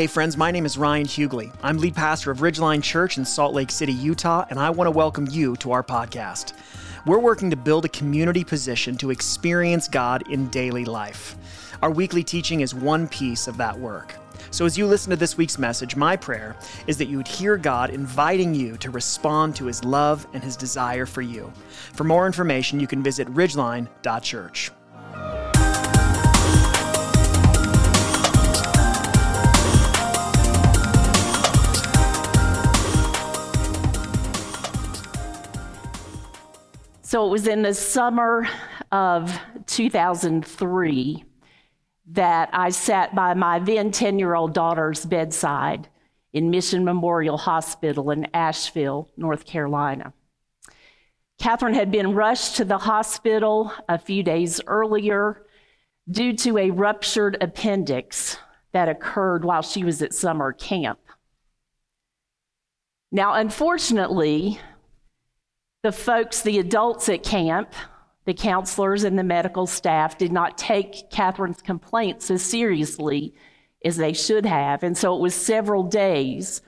Hey, friends, my name is Ryan Hughley. I'm lead pastor of Ridgeline Church in Salt Lake City, Utah, and I want to welcome you to our podcast. We're working to build a community position to experience God in daily life. Our weekly teaching is one piece of that work. So, as you listen to this week's message, my prayer is that you would hear God inviting you to respond to his love and his desire for you. For more information, you can visit ridgeline.church. So it was in the summer of 2003 that I sat by my then 10 year old daughter's bedside in Mission Memorial Hospital in Asheville, North Carolina. Catherine had been rushed to the hospital a few days earlier due to a ruptured appendix that occurred while she was at summer camp. Now, unfortunately, the folks, the adults at camp, the counselors and the medical staff did not take Catherine's complaints as seriously as they should have. And so it was several days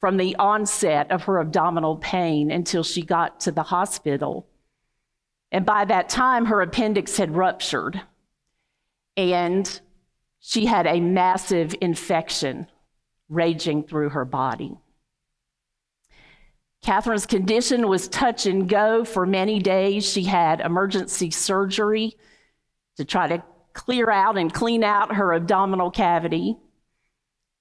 from the onset of her abdominal pain until she got to the hospital. And by that time, her appendix had ruptured and she had a massive infection raging through her body. Catherine's condition was touch and go for many days. She had emergency surgery to try to clear out and clean out her abdominal cavity.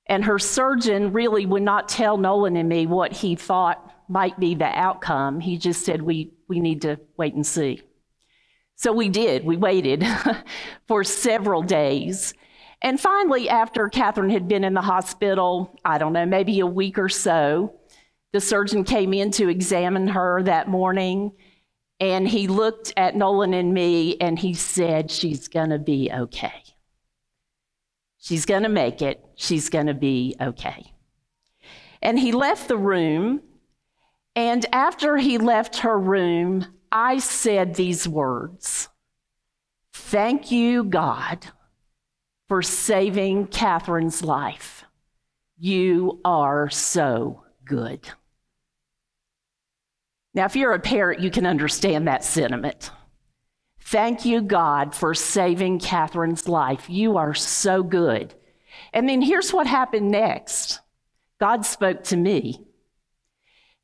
And her surgeon really would not tell Nolan and me what he thought might be the outcome. He just said, We, we need to wait and see. So we did. We waited for several days. And finally, after Catherine had been in the hospital, I don't know, maybe a week or so, the surgeon came in to examine her that morning, and he looked at Nolan and me and he said, She's going to be okay. She's going to make it. She's going to be okay. And he left the room. And after he left her room, I said these words Thank you, God, for saving Catherine's life. You are so good. Now, if you're a parent, you can understand that sentiment. Thank you, God, for saving Catherine's life. You are so good. And then here's what happened next God spoke to me.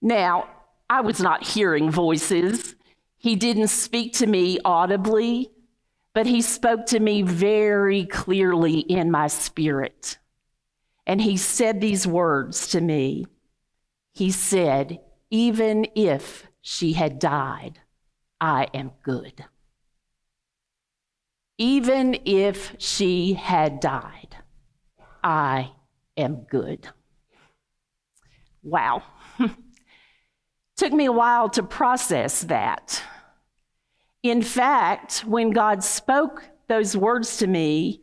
Now, I was not hearing voices. He didn't speak to me audibly, but he spoke to me very clearly in my spirit. And he said these words to me. He said, even if she had died, I am good. Even if she had died, I am good. Wow. Took me a while to process that. In fact, when God spoke those words to me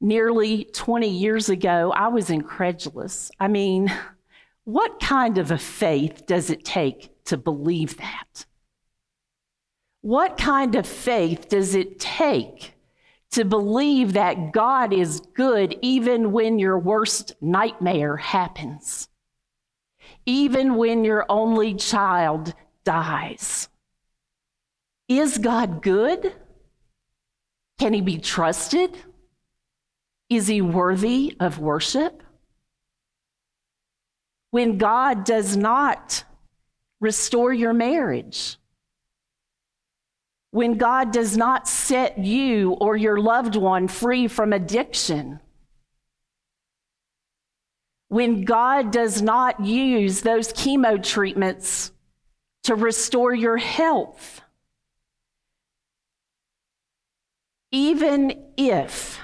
nearly 20 years ago, I was incredulous. I mean, what kind of a faith does it take to believe that? What kind of faith does it take to believe that God is good even when your worst nightmare happens? Even when your only child dies? Is God good? Can he be trusted? Is he worthy of worship? When God does not restore your marriage, when God does not set you or your loved one free from addiction, when God does not use those chemo treatments to restore your health, even if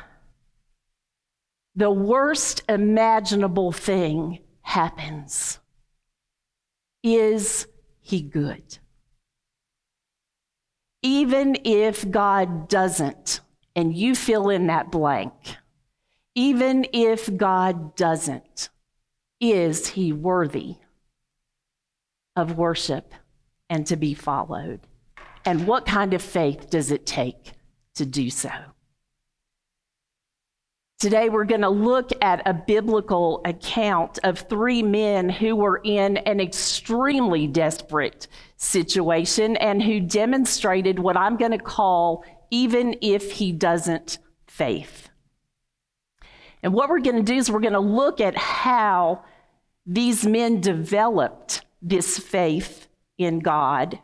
the worst imaginable thing happens. Is he good? Even if God doesn't, and you fill in that blank, even if God doesn't, is he worthy of worship and to be followed? And what kind of faith does it take to do so? Today, we're going to look at a biblical account of three men who were in an extremely desperate situation and who demonstrated what I'm going to call even if he doesn't faith. And what we're going to do is we're going to look at how these men developed this faith in God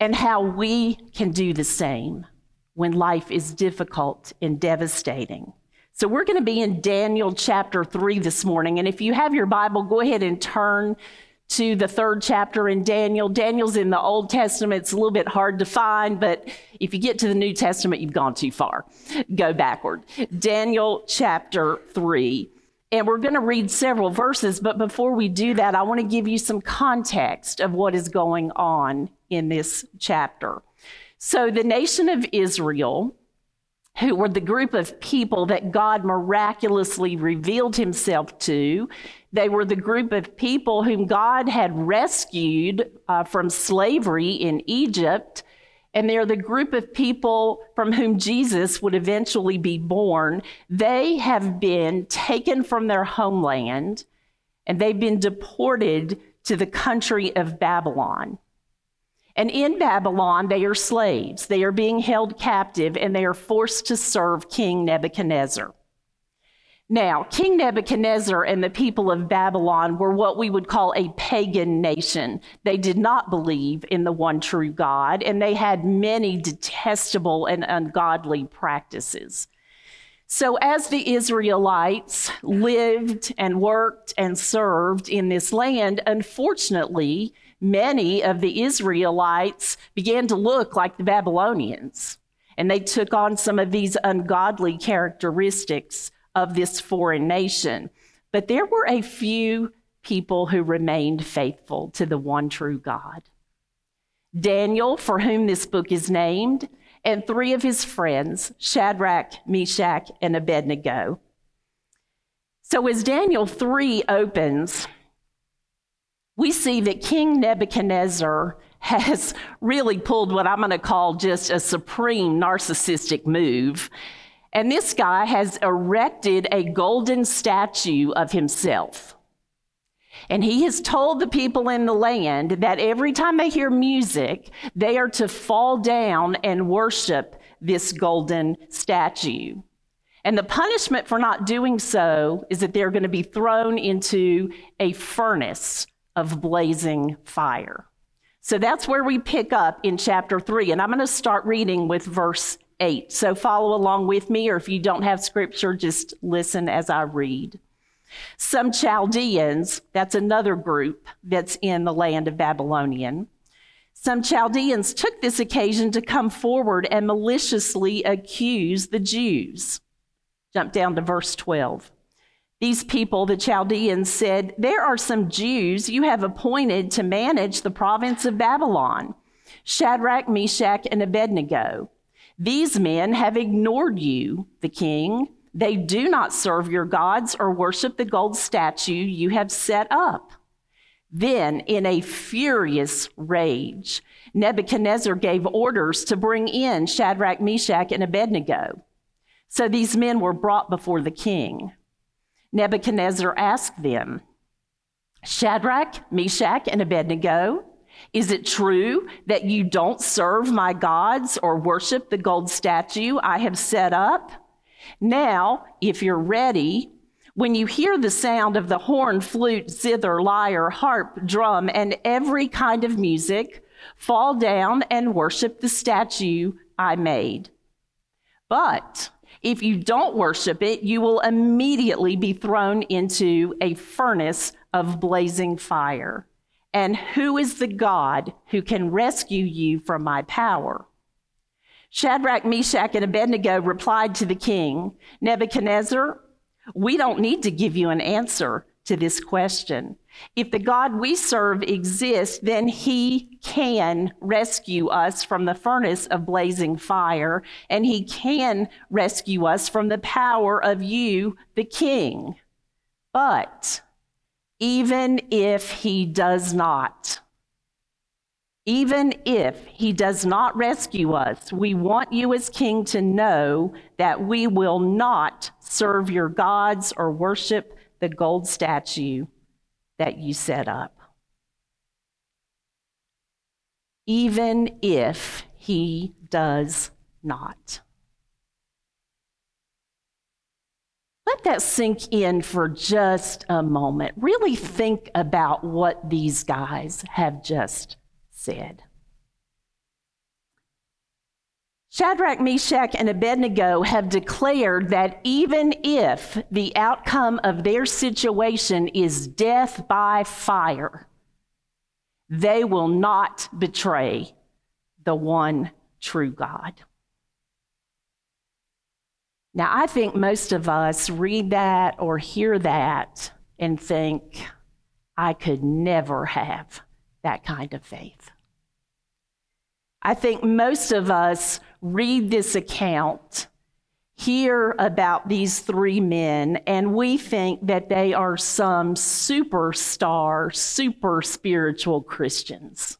and how we can do the same when life is difficult and devastating. So, we're going to be in Daniel chapter 3 this morning. And if you have your Bible, go ahead and turn to the third chapter in Daniel. Daniel's in the Old Testament. It's a little bit hard to find, but if you get to the New Testament, you've gone too far. Go backward. Daniel chapter 3. And we're going to read several verses, but before we do that, I want to give you some context of what is going on in this chapter. So, the nation of Israel, who were the group of people that God miraculously revealed himself to, they were the group of people whom God had rescued uh, from slavery in Egypt and they're the group of people from whom Jesus would eventually be born. They have been taken from their homeland and they've been deported to the country of Babylon. And in Babylon, they are slaves. They are being held captive and they are forced to serve King Nebuchadnezzar. Now, King Nebuchadnezzar and the people of Babylon were what we would call a pagan nation. They did not believe in the one true God, and they had many detestable and ungodly practices. So, as the Israelites lived and worked and served in this land, unfortunately, many of the Israelites began to look like the Babylonians, and they took on some of these ungodly characteristics of this foreign nation. But there were a few people who remained faithful to the one true God. Daniel, for whom this book is named, and three of his friends, Shadrach, Meshach, and Abednego. So as Daniel 3 opens, we see that King Nebuchadnezzar has really pulled what I'm going to call just a supreme narcissistic move and this guy has erected a golden statue of himself. And he has told the people in the land that every time they hear music, they are to fall down and worship this golden statue. And the punishment for not doing so is that they're going to be thrown into a furnace of blazing fire. So that's where we pick up in chapter 3. And I'm going to start reading with verse 8. So follow along with me, or if you don't have scripture, just listen as I read. Some Chaldeans, that's another group that's in the land of Babylonian. Some Chaldeans took this occasion to come forward and maliciously accuse the Jews. Jump down to verse 12. These people, the Chaldeans, said, There are some Jews you have appointed to manage the province of Babylon Shadrach, Meshach, and Abednego. These men have ignored you, the king. They do not serve your gods or worship the gold statue you have set up. Then, in a furious rage, Nebuchadnezzar gave orders to bring in Shadrach, Meshach, and Abednego. So these men were brought before the king. Nebuchadnezzar asked them, Shadrach, Meshach, and Abednego, is it true that you don't serve my gods or worship the gold statue I have set up? Now, if you're ready, when you hear the sound of the horn, flute, zither, lyre, harp, drum, and every kind of music, fall down and worship the statue I made. But if you don't worship it, you will immediately be thrown into a furnace of blazing fire. And who is the God who can rescue you from my power? Shadrach, Meshach, and Abednego replied to the king Nebuchadnezzar, we don't need to give you an answer to this question. If the God we serve exists, then he can rescue us from the furnace of blazing fire, and he can rescue us from the power of you, the king. But even if he does not. Even if he does not rescue us, we want you as king to know that we will not serve your gods, or worship the gold statue that you set up. Even if he does not. Let that sink in for just a moment. Really think about what these guys have just said. Shadrach, Meshach, and Abednego have declared that even if the outcome of their situation is death by fire, they will not betray the one true God. Now, I think most of us read that or hear that and think, I could never have that kind of faith. I think most of us read this account, hear about these three men, and we think that they are some superstar, super spiritual Christians.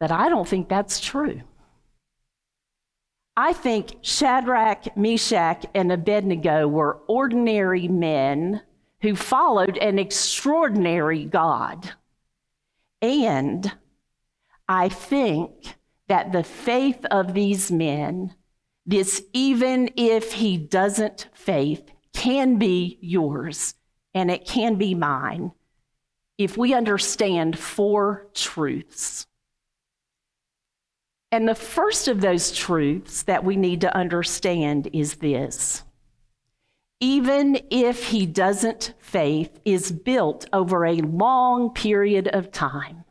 But I don't think that's true. I think Shadrach, Meshach, and Abednego were ordinary men who followed an extraordinary God. And I think that the faith of these men, this even if he doesn't faith, can be yours and it can be mine if we understand four truths. And the first of those truths that we need to understand is this. Even if he doesn't faith is built over a long period of time.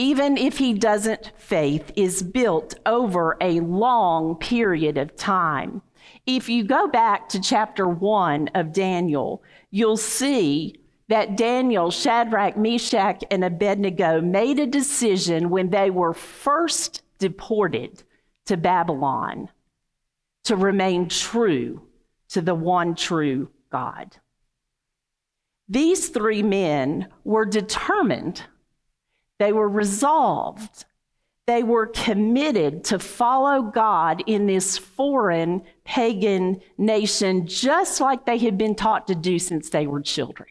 Even if he doesn't faith is built over a long period of time. If you go back to chapter 1 of Daniel, you'll see that Daniel, Shadrach, Meshach, and Abednego made a decision when they were first deported to Babylon to remain true to the one true God. These three men were determined, they were resolved, they were committed to follow God in this foreign pagan nation, just like they had been taught to do since they were children.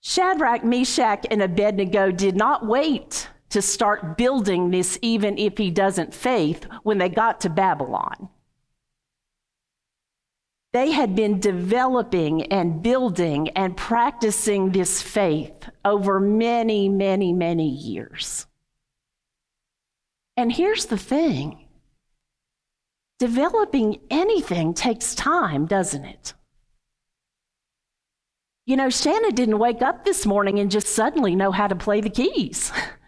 Shadrach, Meshach, and Abednego did not wait to start building this, even if he doesn't faith, when they got to Babylon. They had been developing and building and practicing this faith over many, many, many years. And here's the thing developing anything takes time, doesn't it? You know, Shanna didn't wake up this morning and just suddenly know how to play the keys.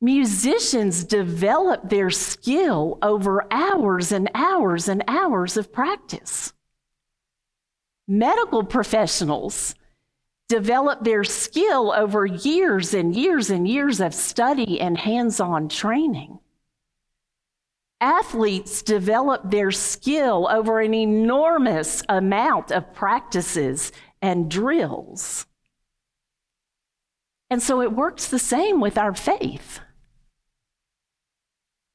Musicians develop their skill over hours and hours and hours of practice. Medical professionals develop their skill over years and years and years of study and hands on training. Athletes develop their skill over an enormous amount of practices and drills. And so it works the same with our faith.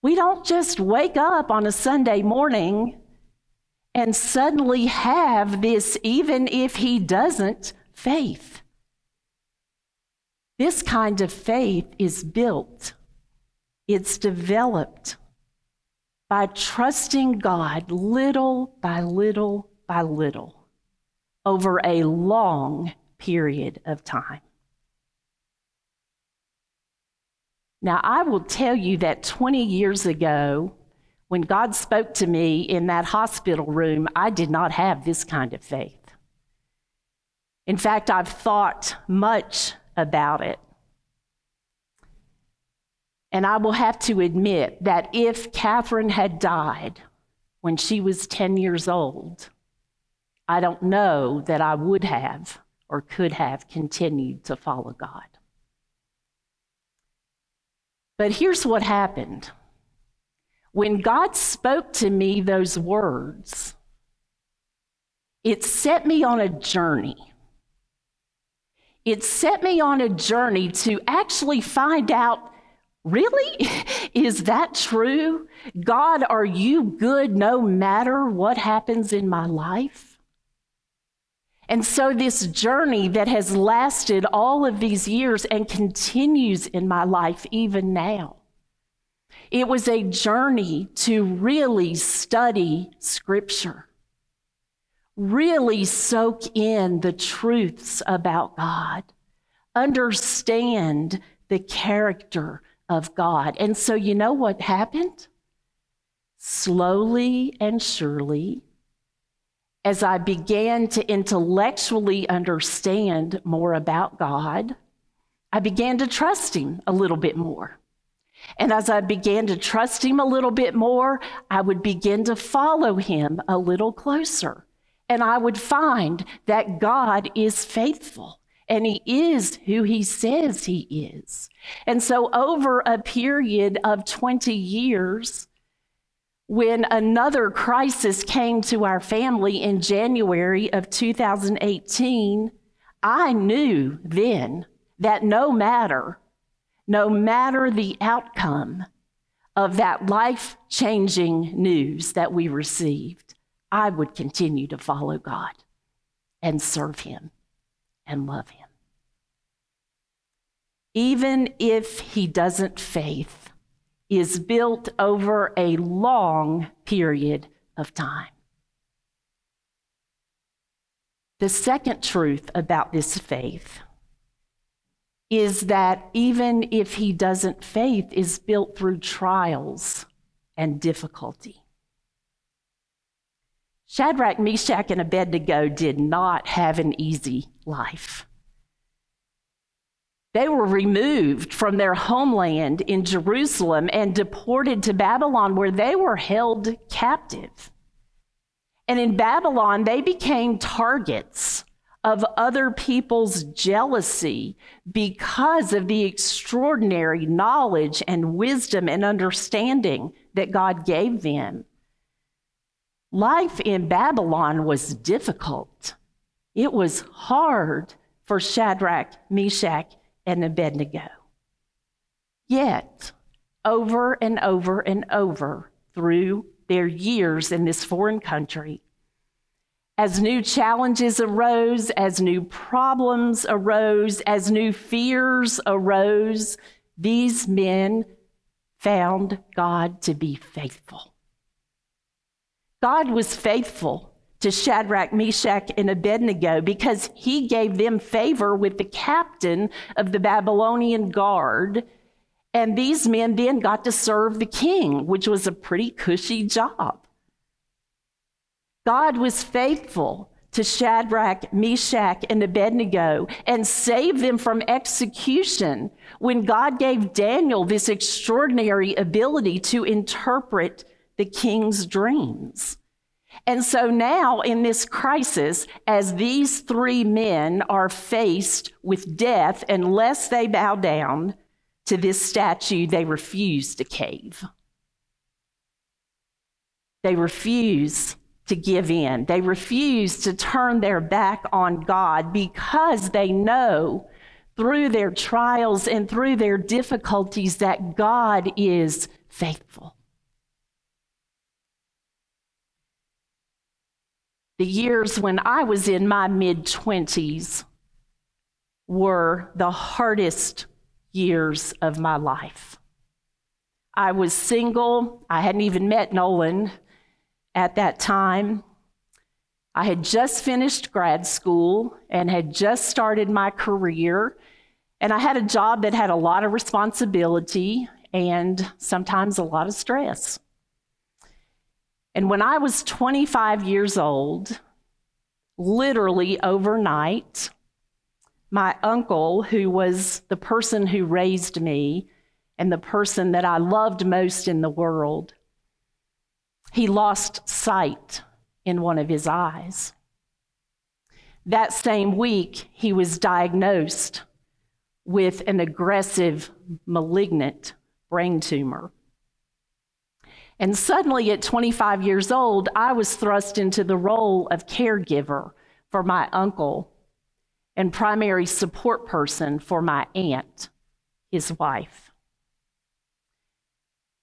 We don't just wake up on a Sunday morning and suddenly have this, even if he doesn't, faith. This kind of faith is built, it's developed by trusting God little by little by little over a long period of time. Now, I will tell you that 20 years ago, when God spoke to me in that hospital room, I did not have this kind of faith. In fact, I've thought much about it. And I will have to admit that if Catherine had died when she was 10 years old, I don't know that I would have or could have continued to follow God. But here's what happened when God spoke to me those words, it set me on a journey. It set me on a journey to actually find out Really? Is that true? God, are you good no matter what happens in my life? And so, this journey that has lasted all of these years and continues in my life even now, it was a journey to really study Scripture, really soak in the truths about God, understand the character of God. And so, you know what happened? Slowly and surely, as I began to intellectually understand more about God, I began to trust Him a little bit more. And as I began to trust Him a little bit more, I would begin to follow Him a little closer. And I would find that God is faithful and he is who he says he is. And so, over a period of 20 years, when another crisis came to our family in January of 2018, I knew then that no matter, no matter the outcome of that life changing news that we received, I would continue to follow God and serve Him and love Him. Even if he doesn't faith, is built over a long period of time. The second truth about this faith is that even if he doesn't faith is built through trials and difficulty. Shadrach, Meshach, and Abednego did not have an easy life. They were removed from their homeland in Jerusalem and deported to Babylon, where they were held captive. And in Babylon, they became targets of other people's jealousy because of the extraordinary knowledge and wisdom and understanding that God gave them. Life in Babylon was difficult. It was hard for Shadrach, Meshach, and Abednego. Yet, over and over and over through their years in this foreign country, as new challenges arose, as new problems arose, as new fears arose, these men found God to be faithful. God was faithful to Shadrach, Meshach, and Abednego because he gave them favor with the captain of the Babylonian guard. And these men then got to serve the king, which was a pretty cushy job. God was faithful to Shadrach, Meshach, and Abednego and saved them from execution when God gave Daniel this extraordinary ability to interpret the king's dreams. And so now, in this crisis, as these three men are faced with death, unless they bow down to this statue, they refuse to cave. They refuse to give in. They refuse to turn their back on God because they know through their trials and through their difficulties that God is faithful. The years when I was in my mid 20s were the hardest years of my life. I was single. I hadn't even met Nolan at that time. I had just finished grad school and had just started my career. And I had a job that had a lot of responsibility and sometimes a lot of stress. And when I was 25 years old, literally overnight, my uncle, who was the person who raised me and the person that I loved most in the world, he lost sight in one of his eyes. That same week, he was diagnosed with an aggressive, malignant brain tumor. And suddenly, at 25 years old, I was thrust into the role of caregiver for my uncle and primary support person for my aunt, his wife.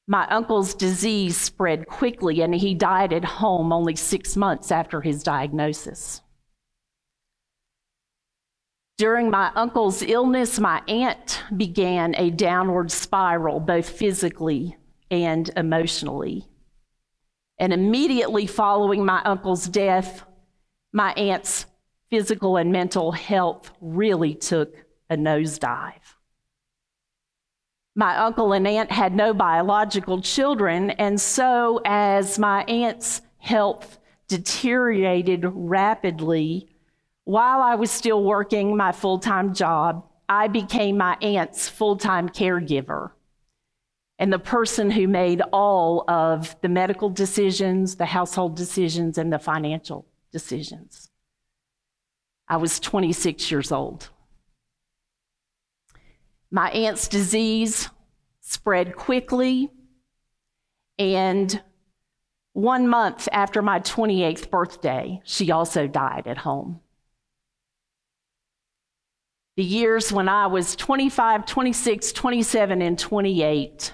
My uncle's disease spread quickly, and he died at home only six months after his diagnosis. During my uncle's illness, my aunt began a downward spiral, both physically and emotionally. And immediately following my uncle's death, my aunt's physical and mental health really took a nosedive. My uncle and aunt had no biological children, and so as my aunt's health deteriorated rapidly, while I was still working my full time job, I became my aunt's full time caregiver and the person who made all of the medical decisions, the household decisions, and the financial decisions. I was 26 years old. My aunt's disease spread quickly, and one month after my 28th birthday, she also died at home. The years when I was 25, 26, 27, and 28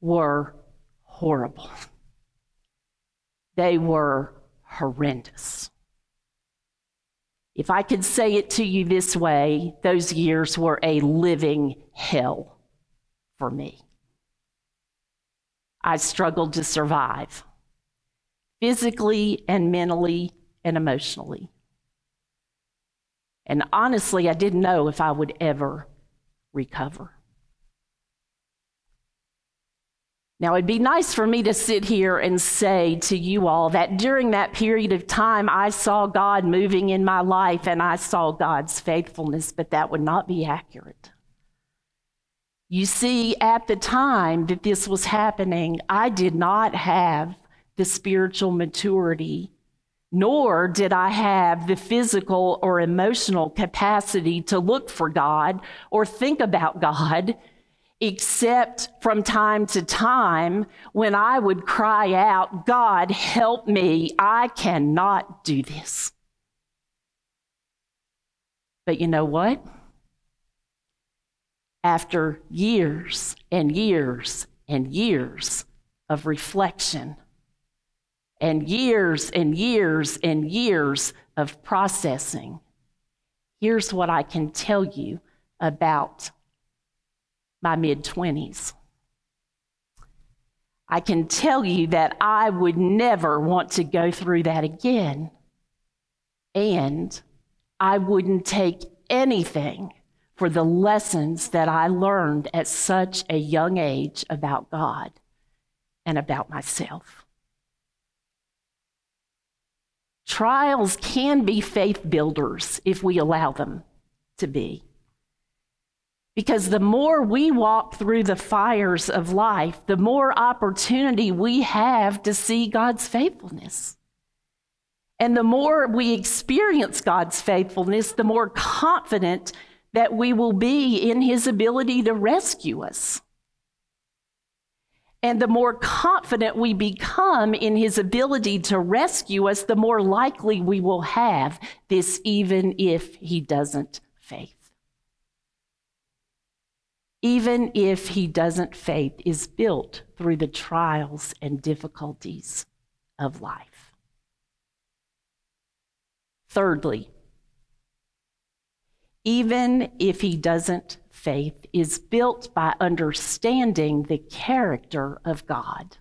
were horrible. They were horrendous. If I could say it to you this way, those years were a living hell for me. I struggled to survive physically and mentally and emotionally. And honestly, I didn't know if I would ever recover. Now, it'd be nice for me to sit here and say to you all that during that period of time, I saw God moving in my life and I saw God's faithfulness, but that would not be accurate. You see, at the time that this was happening, I did not have the spiritual maturity, nor did I have the physical or emotional capacity to look for God or think about God except from time to time when I would cry out, God, help me, I cannot do this. But you know what? After years and years and years of reflection, and years and years and years of processing, here's what I can tell you about my mid 20s. I can tell you that I would never want to go through that again. And I wouldn't take anything for the lessons that I learned at such a young age about God and about myself. Trials can be faith builders if we allow them to be. Because the more we walk through the fires of life, the more opportunity we have to see God's faithfulness. And the more we experience God's faithfulness, the more confident that we will be in His ability to rescue us. And the more confident we become in His ability to rescue us, the more likely we will have this, even if He doesn't faith even if he doesn't faith is built through the trials and difficulties of life. Thirdly, even if he doesn't faith is built by understanding the character of God.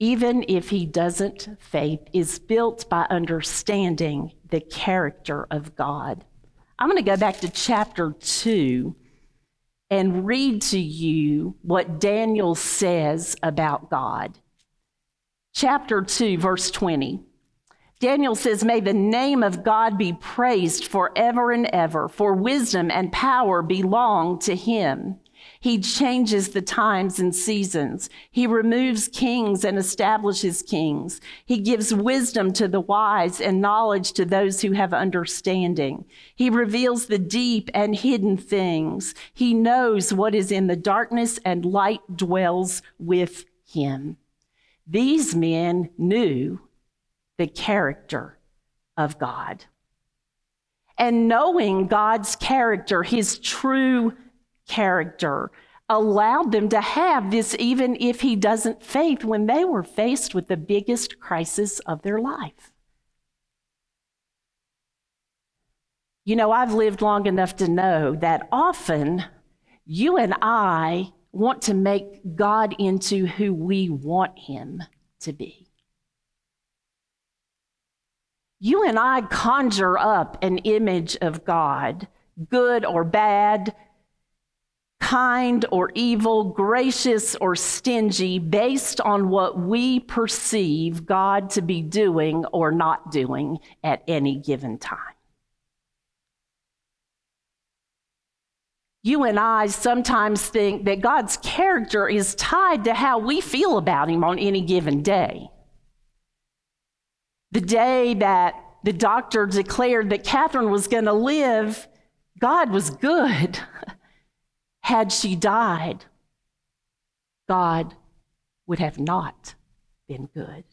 Even if he doesn't faith is built by understanding the character of God. I'm going to go back to chapter 2 and read to you what Daniel says about God. Chapter 2, verse 20. Daniel says, May the name of God be praised forever and ever, for wisdom and power belong to him. He changes the times and seasons. He removes kings and establishes kings. He gives wisdom to the wise and knowledge to those who have understanding. He reveals the deep and hidden things. He knows what is in the darkness, and light dwells with him. These men knew the character of God. And knowing God's character, his true character, allowed them to have this, even if he doesn't faith, when they were faced with the biggest crisis of their life. You know, I've lived long enough to know that often you and I want to make God into who we want him to be. You and I conjure up an image of God, good or bad, kind or evil, gracious or stingy, based on what we perceive God to be doing or not doing at any given time. You and I sometimes think that God's character is tied to how we feel about Him on any given day. The day that the doctor declared that Catherine was going to live, God was good. Had she died, God would have not been good.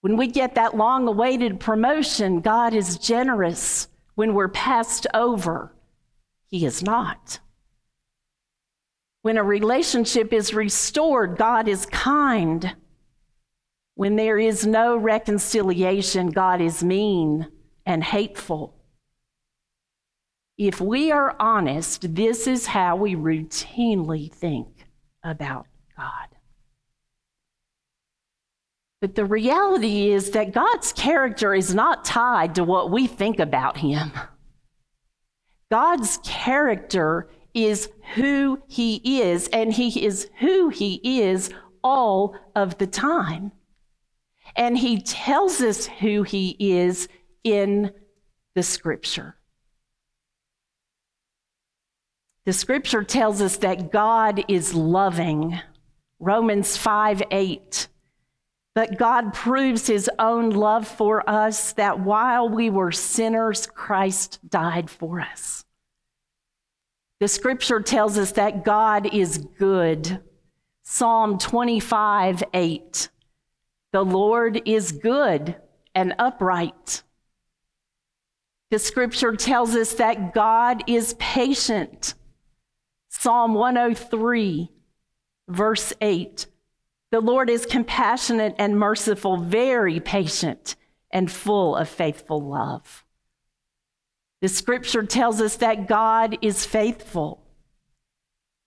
When we get that long awaited promotion, God is generous. When we're passed over, He is not. When a relationship is restored, God is kind. When there is no reconciliation, God is mean and hateful. If we are honest, this is how we routinely think about God. But the reality is that God's character is not tied to what we think about Him. God's character is who He is, and He is who He is all of the time. And He tells us who He is in the scripture. The scripture tells us that God is loving. Romans 5 8. But God proves his own love for us that while we were sinners, Christ died for us. The scripture tells us that God is good. Psalm 25 8. The Lord is good and upright. The scripture tells us that God is patient. Psalm 103, verse 8. The Lord is compassionate and merciful, very patient, and full of faithful love. The scripture tells us that God is faithful.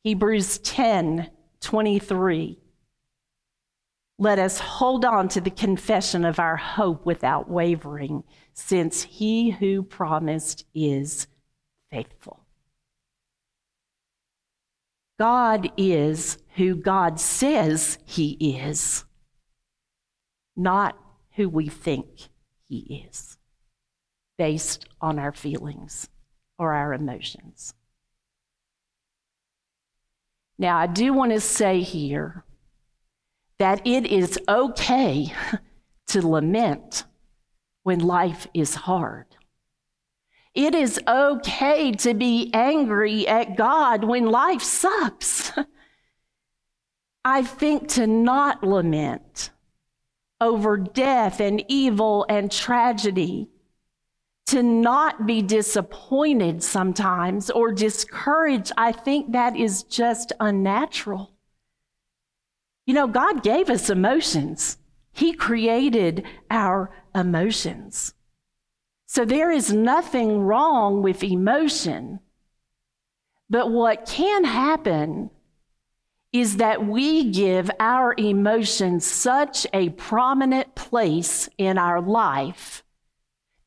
Hebrews 10 23. Let us hold on to the confession of our hope without wavering, since he who promised is faithful. God is who God says He is, not who we think He is, based on our feelings or our emotions. Now, I do want to say here that it is okay to lament when life is hard. It is okay to be angry at God when life sucks. I think to not lament over death and evil and tragedy, to not be disappointed sometimes or discouraged, I think that is just unnatural. You know, God gave us emotions, He created our emotions. So there is nothing wrong with emotion. But what can happen is that we give our emotions such a prominent place in our life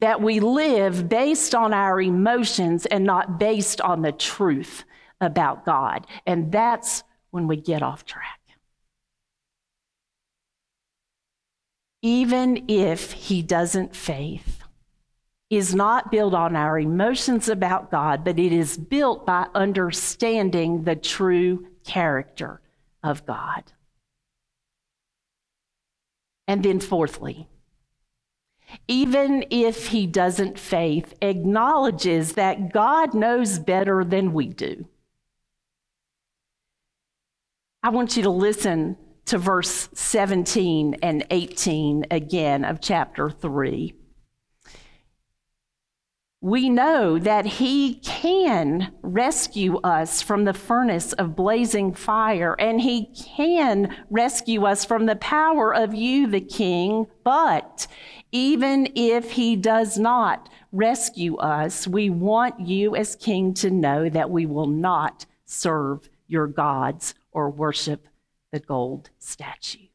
that we live based on our emotions and not based on the truth about God. And that's when we get off track. Even if he doesn't faith, is not built on our emotions about God, but it is built by understanding the true character of God. And then, fourthly, even if he doesn't faith, acknowledges that God knows better than we do. I want you to listen to verse 17 and 18 again of chapter 3. We know that He can rescue us from the furnace of blazing fire, and He can rescue us from the power of you, the King. But even if He does not rescue us, we want you as King to know that we will not serve your gods or worship the gold statue.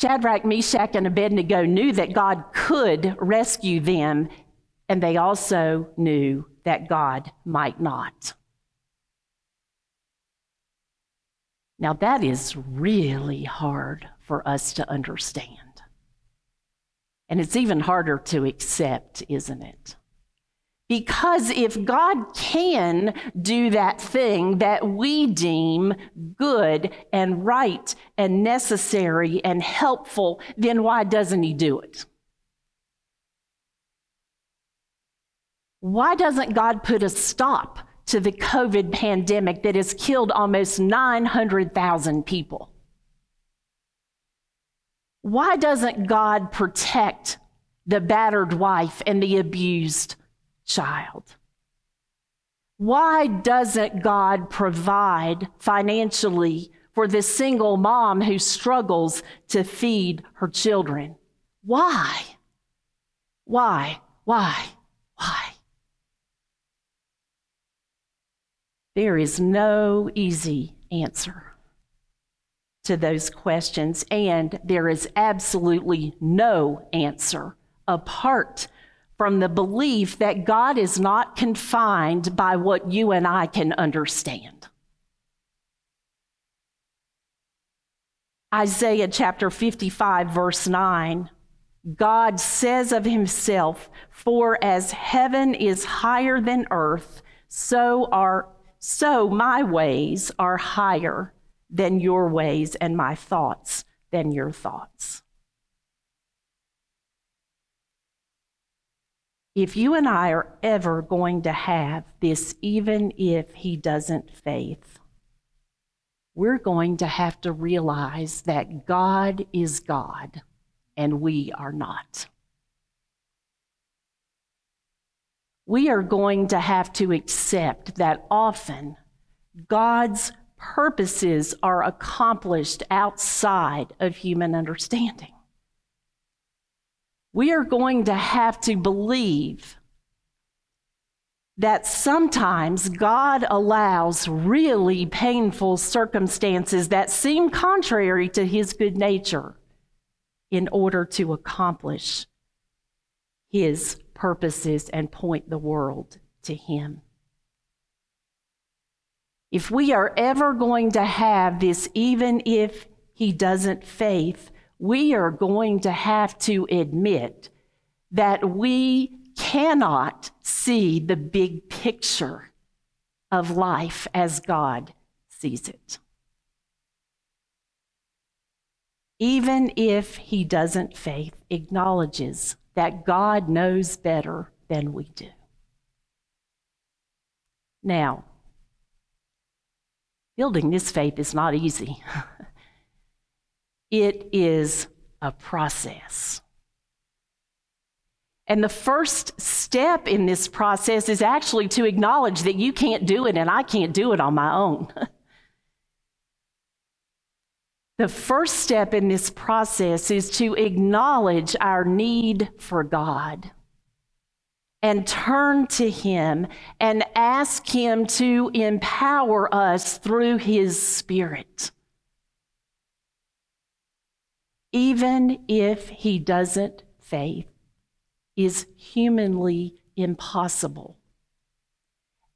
Shadrach, Meshach, and Abednego knew that God could rescue them, and they also knew that God might not. Now, that is really hard for us to understand. And it's even harder to accept, isn't it? Because if God can do that thing that we deem good and right and necessary and helpful, then why doesn't He do it? Why doesn't God put a stop to the COVID pandemic that has killed almost 900,000 people? Why doesn't God protect the battered wife and the abused child? Why doesn't God provide financially for this single mom who struggles to feed her children? Why? Why? Why? Why? There is no easy answer to those questions, and there is absolutely no answer apart from the belief that God is not confined by what you and I can understand. Isaiah chapter 55, verse 9. God says of himself, For as heaven is higher than earth, so are so my ways are higher than your ways, and my thoughts than your thoughts. If you and I are ever going to have this, even if he doesn't faith, we're going to have to realize that God is God and we are not. We are going to have to accept that often God's purposes are accomplished outside of human understanding we are going to have to believe that sometimes God allows really painful circumstances that seem contrary to his good nature in order to accomplish his purposes and point the world to him. If we are ever going to have this, even if he doesn't faith, we are going to have to admit that we cannot see the big picture of life as God sees it. Even if he doesn't faith, acknowledges that God knows better than we do. Now, building this faith is not easy. It is a process. And the first step in this process is actually to acknowledge that you can't do it and I can't do it on my own. the first step in this process is to acknowledge our need for God and turn to Him and ask Him to empower us through His Spirit even if he doesn't faith, is humanly impossible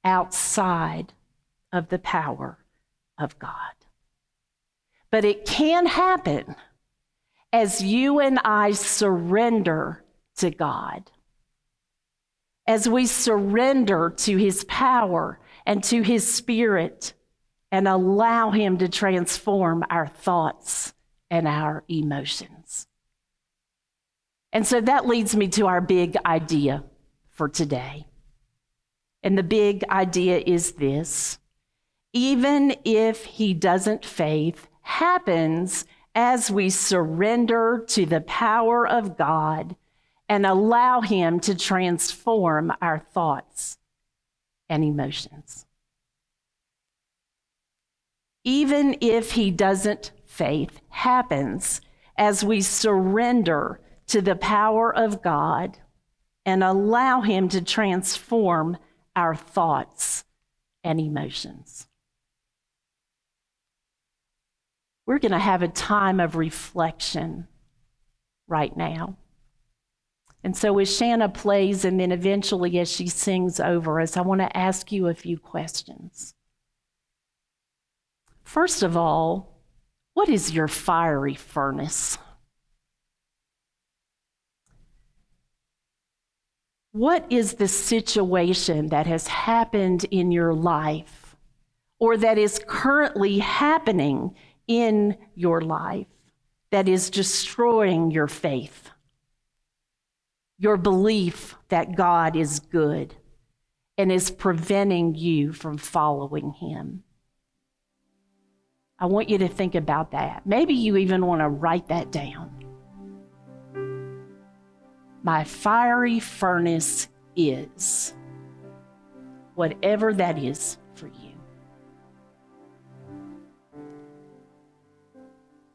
outside of the power of God. But it can happen as you and I surrender to God, as we surrender to his power and to his spirit and allow him to transform our thoughts and our emotions. And so that leads me to our big idea for today. And the big idea is this even if he doesn't faith, happens as we surrender to the power of God and allow Him to transform our thoughts and emotions. Even if He doesn't, faith happens as we surrender to the power of God and allow Him to transform our thoughts and emotions. We're going to have a time of reflection right now. And so, as Shanna plays, and then eventually as she sings over us, I want to ask you a few questions. First of all, what is your fiery furnace? What is the situation that has happened in your life or that is currently happening in your life that is destroying your faith, your belief that God is good and is preventing you from following Him? I want you to think about that. Maybe you even want to write that down. My fiery furnace is whatever that is for you.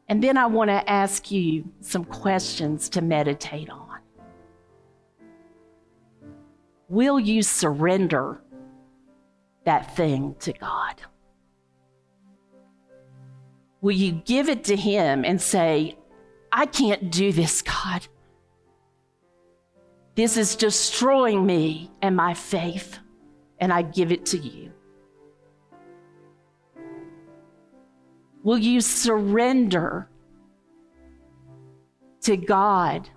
And then I want to ask you some questions to meditate on. Will you surrender that thing to God? Will you give it to Him and say, I can't do this, God? This is destroying me and my faith, and I give it to you. Will you surrender to God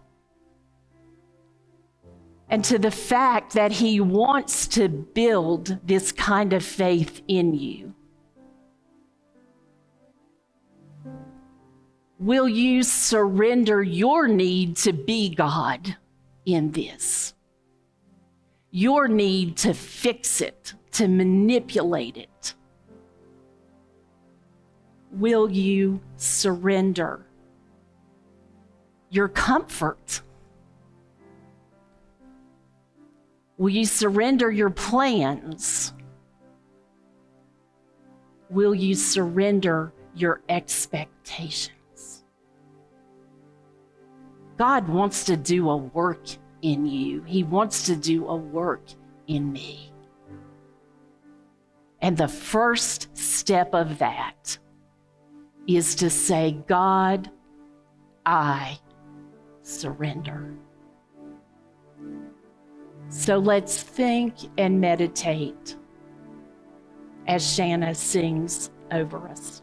and to the fact that He wants to build this kind of faith in you? Will you surrender your need to be God? in this. Your need to fix it, to manipulate it. Will you surrender your comfort? Will you surrender your plans? Will you surrender your expectations? God wants to do a work in you, He wants to do a work in me. And the first step of that is to say, God, I surrender. So let's think and meditate as Shanna sings over us.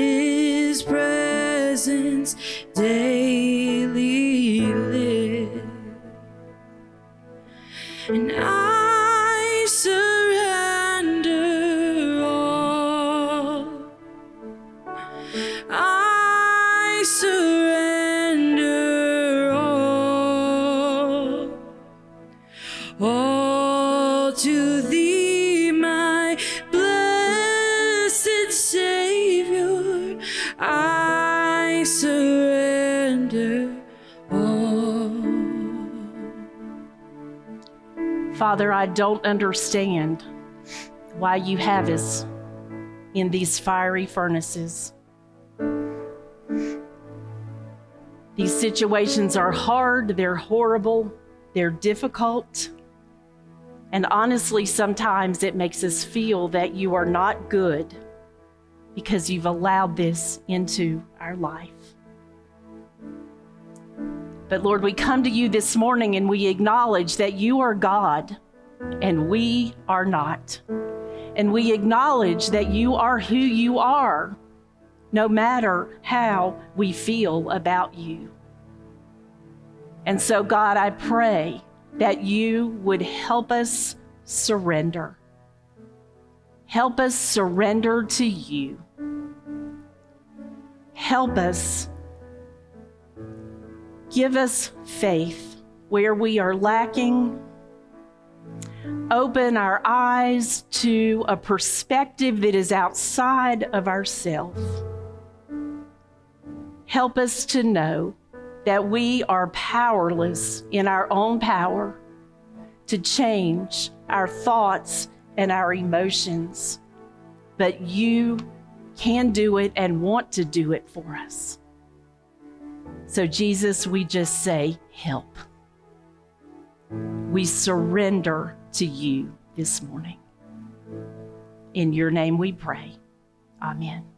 I don't understand why you have us in these fiery furnaces. These situations are hard, they're horrible, they're difficult. And honestly, sometimes it makes us feel that you are not good because you've allowed this into our life. But Lord, we come to you this morning and we acknowledge that you are God and we are not. And we acknowledge that you are who you are no matter how we feel about you. And so, God, I pray that you would help us surrender. Help us surrender to you. Help us. Give us faith where we are lacking. Open our eyes to a perspective that is outside of ourselves. Help us to know that we are powerless in our own power to change our thoughts and our emotions, but you can do it and want to do it for us. So, Jesus, we just say, help. We surrender to you this morning. In your name we pray. Amen.